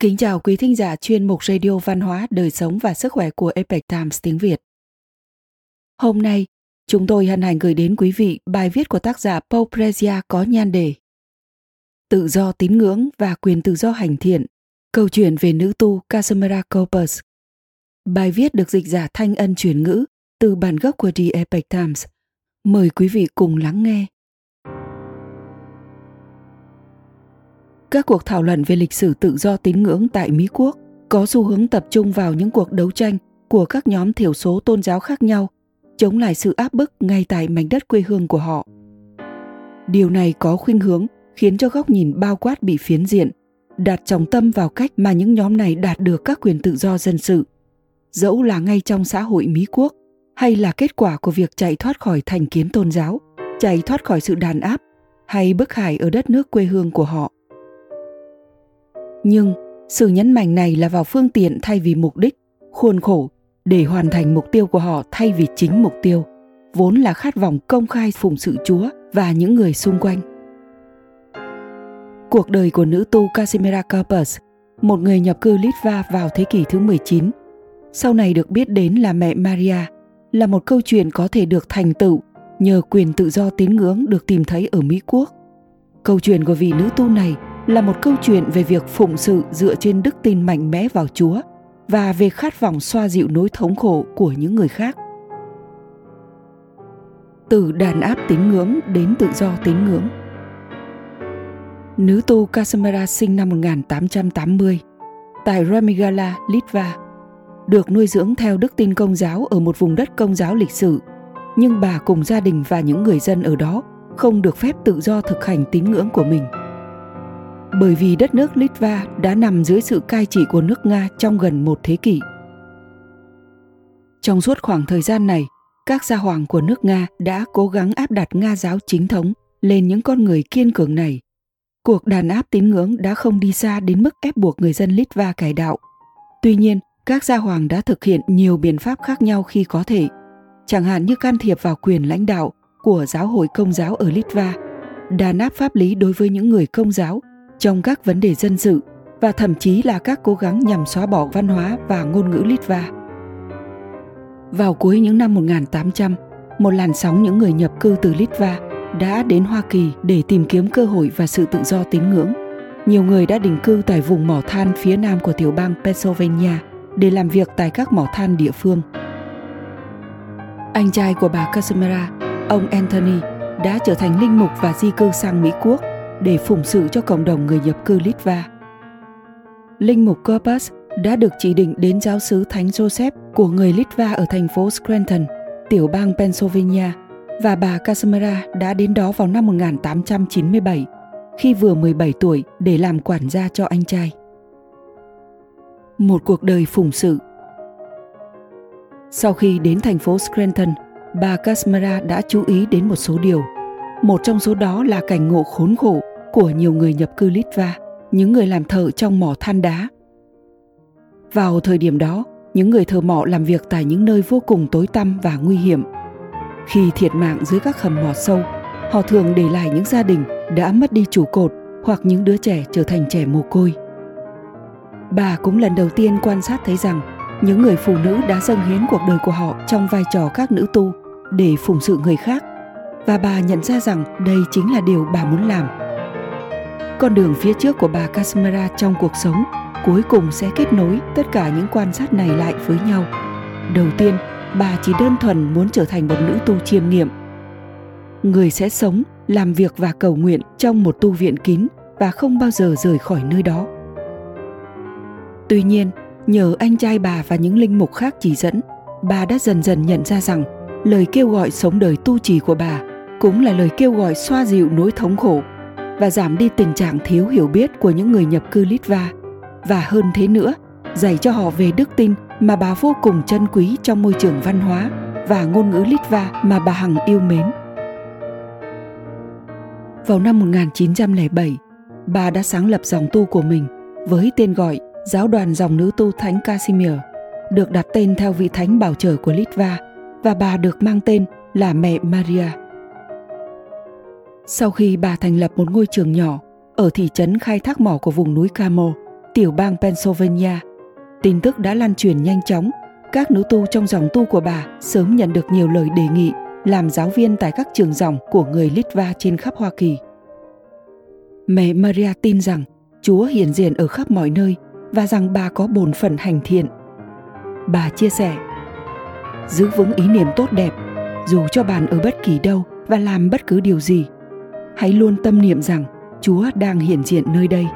Kính chào quý thính giả chuyên mục Radio Văn hóa, Đời sống và Sức khỏe của Epoch Times tiếng Việt. Hôm nay, chúng tôi hân hạnh gửi đến quý vị bài viết của tác giả Paul Prezia có nhan đề Tự do tín ngưỡng và quyền tự do hành thiện, câu chuyện về nữ tu Casimira Copus. Bài viết được dịch giả thanh ân chuyển ngữ từ bản gốc của The Epoch Times. Mời quý vị cùng lắng nghe. Các cuộc thảo luận về lịch sử tự do tín ngưỡng tại Mỹ quốc có xu hướng tập trung vào những cuộc đấu tranh của các nhóm thiểu số tôn giáo khác nhau chống lại sự áp bức ngay tại mảnh đất quê hương của họ. Điều này có khuynh hướng khiến cho góc nhìn bao quát bị phiến diện, đặt trọng tâm vào cách mà những nhóm này đạt được các quyền tự do dân sự, dẫu là ngay trong xã hội Mỹ quốc hay là kết quả của việc chạy thoát khỏi thành kiến tôn giáo, chạy thoát khỏi sự đàn áp hay bức hại ở đất nước quê hương của họ. Nhưng sự nhấn mạnh này là vào phương tiện thay vì mục đích, khuôn khổ để hoàn thành mục tiêu của họ thay vì chính mục tiêu, vốn là khát vọng công khai phụng sự Chúa và những người xung quanh. Cuộc đời của nữ tu Casimira Karpus, một người nhập cư Litva vào thế kỷ thứ 19, sau này được biết đến là mẹ Maria, là một câu chuyện có thể được thành tựu nhờ quyền tự do tín ngưỡng được tìm thấy ở Mỹ Quốc. Câu chuyện của vị nữ tu này là một câu chuyện về việc phụng sự dựa trên đức tin mạnh mẽ vào Chúa và về khát vọng xoa dịu nỗi thống khổ của những người khác. Từ đàn áp tín ngưỡng đến tự do tín ngưỡng. Nữ tu Casimira sinh năm 1880 tại Ramigala, Litva, được nuôi dưỡng theo đức tin công giáo ở một vùng đất công giáo lịch sử, nhưng bà cùng gia đình và những người dân ở đó không được phép tự do thực hành tín ngưỡng của mình bởi vì đất nước Litva đã nằm dưới sự cai trị của nước Nga trong gần một thế kỷ. Trong suốt khoảng thời gian này, các gia hoàng của nước Nga đã cố gắng áp đặt Nga giáo chính thống lên những con người kiên cường này. Cuộc đàn áp tín ngưỡng đã không đi xa đến mức ép buộc người dân Litva cải đạo. Tuy nhiên, các gia hoàng đã thực hiện nhiều biện pháp khác nhau khi có thể, chẳng hạn như can thiệp vào quyền lãnh đạo của giáo hội công giáo ở Litva, đàn áp pháp lý đối với những người công giáo trong các vấn đề dân sự và thậm chí là các cố gắng nhằm xóa bỏ văn hóa và ngôn ngữ Litva. Vào cuối những năm 1800, một làn sóng những người nhập cư từ Litva đã đến Hoa Kỳ để tìm kiếm cơ hội và sự tự do tín ngưỡng. Nhiều người đã định cư tại vùng mỏ than phía nam của tiểu bang Pennsylvania để làm việc tại các mỏ than địa phương. Anh trai của bà Casimira, ông Anthony, đã trở thành linh mục và di cư sang Mỹ Quốc để phụng sự cho cộng đồng người nhập cư Litva. Linh mục Corpus đã được chỉ định đến giáo sứ Thánh Joseph của người Litva ở thành phố Scranton, tiểu bang Pennsylvania, và bà Casimira đã đến đó vào năm 1897, khi vừa 17 tuổi để làm quản gia cho anh trai. Một cuộc đời phụng sự Sau khi đến thành phố Scranton, bà Casimira đã chú ý đến một số điều – một trong số đó là cảnh ngộ khốn khổ của nhiều người nhập cư Litva, những người làm thợ trong mỏ than đá. Vào thời điểm đó, những người thợ mỏ làm việc tại những nơi vô cùng tối tăm và nguy hiểm. Khi thiệt mạng dưới các hầm mỏ sâu, họ thường để lại những gia đình đã mất đi chủ cột hoặc những đứa trẻ trở thành trẻ mồ côi. Bà cũng lần đầu tiên quan sát thấy rằng những người phụ nữ đã dâng hiến cuộc đời của họ trong vai trò các nữ tu để phụng sự người khác và bà nhận ra rằng đây chính là điều bà muốn làm. Con đường phía trước của bà Casimira trong cuộc sống cuối cùng sẽ kết nối tất cả những quan sát này lại với nhau. Đầu tiên, bà chỉ đơn thuần muốn trở thành một nữ tu chiêm nghiệm. Người sẽ sống, làm việc và cầu nguyện trong một tu viện kín và không bao giờ rời khỏi nơi đó. Tuy nhiên, nhờ anh trai bà và những linh mục khác chỉ dẫn, bà đã dần dần nhận ra rằng lời kêu gọi sống đời tu trì của bà cũng là lời kêu gọi xoa dịu nỗi thống khổ và giảm đi tình trạng thiếu hiểu biết của những người nhập cư Litva và hơn thế nữa, dạy cho họ về đức tin mà bà vô cùng trân quý trong môi trường văn hóa và ngôn ngữ Litva mà bà Hằng yêu mến. Vào năm 1907, bà đã sáng lập dòng tu của mình với tên gọi Giáo đoàn dòng nữ tu Thánh Casimir, được đặt tên theo vị thánh bảo trợ của Litva và bà được mang tên là mẹ Maria. Sau khi bà thành lập một ngôi trường nhỏ ở thị trấn khai thác mỏ của vùng núi Camo, tiểu bang Pennsylvania. Tin tức đã lan truyền nhanh chóng, các nữ tu trong dòng tu của bà sớm nhận được nhiều lời đề nghị làm giáo viên tại các trường dòng của người Litva trên khắp Hoa Kỳ. Mẹ Maria tin rằng Chúa hiện diện ở khắp mọi nơi và rằng bà có bổn phận hành thiện. Bà chia sẻ, giữ vững ý niệm tốt đẹp, dù cho bạn ở bất kỳ đâu và làm bất cứ điều gì. Hãy luôn tâm niệm rằng Chúa đang hiện diện nơi đây.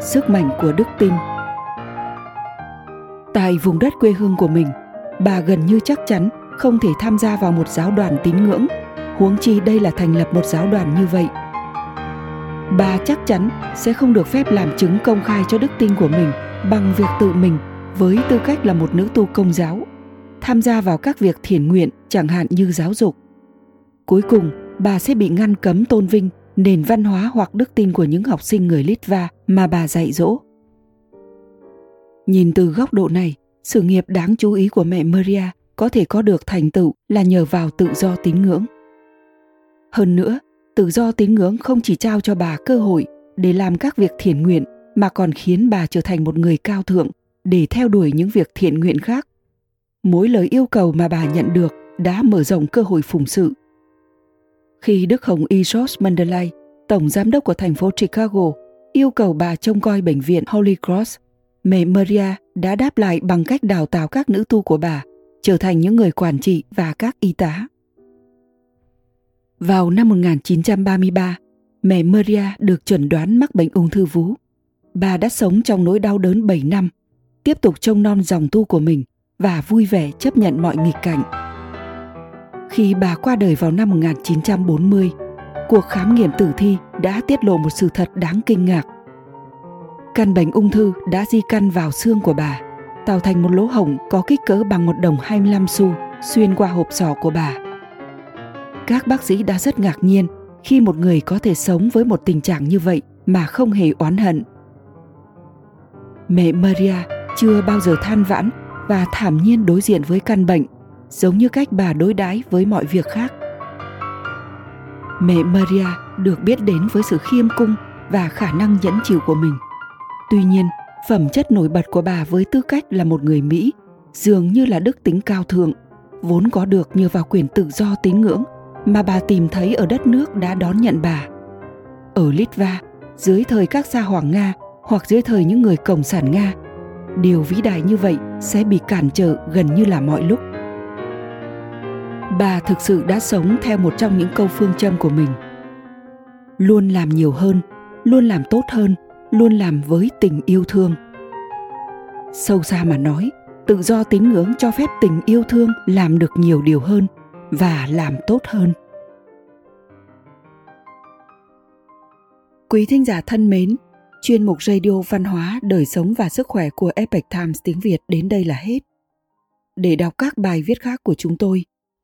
Sức mạnh của đức tin Tại vùng đất quê hương của mình, bà gần như chắc chắn không thể tham gia vào một giáo đoàn tín ngưỡng, huống chi đây là thành lập một giáo đoàn như vậy. Bà chắc chắn sẽ không được phép làm chứng công khai cho đức tin của mình bằng việc tự mình với tư cách là một nữ tu công giáo tham gia vào các việc thiền nguyện chẳng hạn như giáo dục cuối cùng bà sẽ bị ngăn cấm tôn vinh nền văn hóa hoặc đức tin của những học sinh người Litva mà bà dạy dỗ. Nhìn từ góc độ này, sự nghiệp đáng chú ý của mẹ Maria có thể có được thành tựu là nhờ vào tự do tín ngưỡng. Hơn nữa, tự do tín ngưỡng không chỉ trao cho bà cơ hội để làm các việc thiện nguyện mà còn khiến bà trở thành một người cao thượng để theo đuổi những việc thiện nguyện khác. Mỗi lời yêu cầu mà bà nhận được đã mở rộng cơ hội phụng sự. Khi Đức Hồng Y George Mandelay, tổng giám đốc của thành phố Chicago, yêu cầu bà trông coi bệnh viện Holy Cross, mẹ Maria đã đáp lại bằng cách đào tạo các nữ tu của bà trở thành những người quản trị và các y tá. Vào năm 1933, mẹ Maria được chẩn đoán mắc bệnh ung thư vú. Bà đã sống trong nỗi đau đớn 7 năm, tiếp tục trông non dòng tu của mình và vui vẻ chấp nhận mọi nghịch cảnh. Khi bà qua đời vào năm 1940, cuộc khám nghiệm tử thi đã tiết lộ một sự thật đáng kinh ngạc. Căn bệnh ung thư đã di căn vào xương của bà, tạo thành một lỗ hổng có kích cỡ bằng một đồng 25 xu xuyên qua hộp sọ của bà. Các bác sĩ đã rất ngạc nhiên khi một người có thể sống với một tình trạng như vậy mà không hề oán hận. Mẹ Maria chưa bao giờ than vãn và thảm nhiên đối diện với căn bệnh, giống như cách bà đối đãi với mọi việc khác. Mẹ Maria được biết đến với sự khiêm cung và khả năng nhẫn chịu của mình. Tuy nhiên, phẩm chất nổi bật của bà với tư cách là một người Mỹ dường như là đức tính cao thượng, vốn có được nhờ vào quyền tự do tín ngưỡng mà bà tìm thấy ở đất nước đã đón nhận bà. Ở Litva, dưới thời các gia hoàng Nga hoặc dưới thời những người cộng sản Nga, điều vĩ đại như vậy sẽ bị cản trở gần như là mọi lúc. Bà thực sự đã sống theo một trong những câu phương châm của mình. Luôn làm nhiều hơn, luôn làm tốt hơn, luôn làm với tình yêu thương. Sâu xa mà nói, tự do tín ngưỡng cho phép tình yêu thương làm được nhiều điều hơn và làm tốt hơn quý thính giả thân mến chuyên mục radio văn hóa đời sống và sức khỏe của epic times tiếng việt đến đây là hết để đọc các bài viết khác của chúng tôi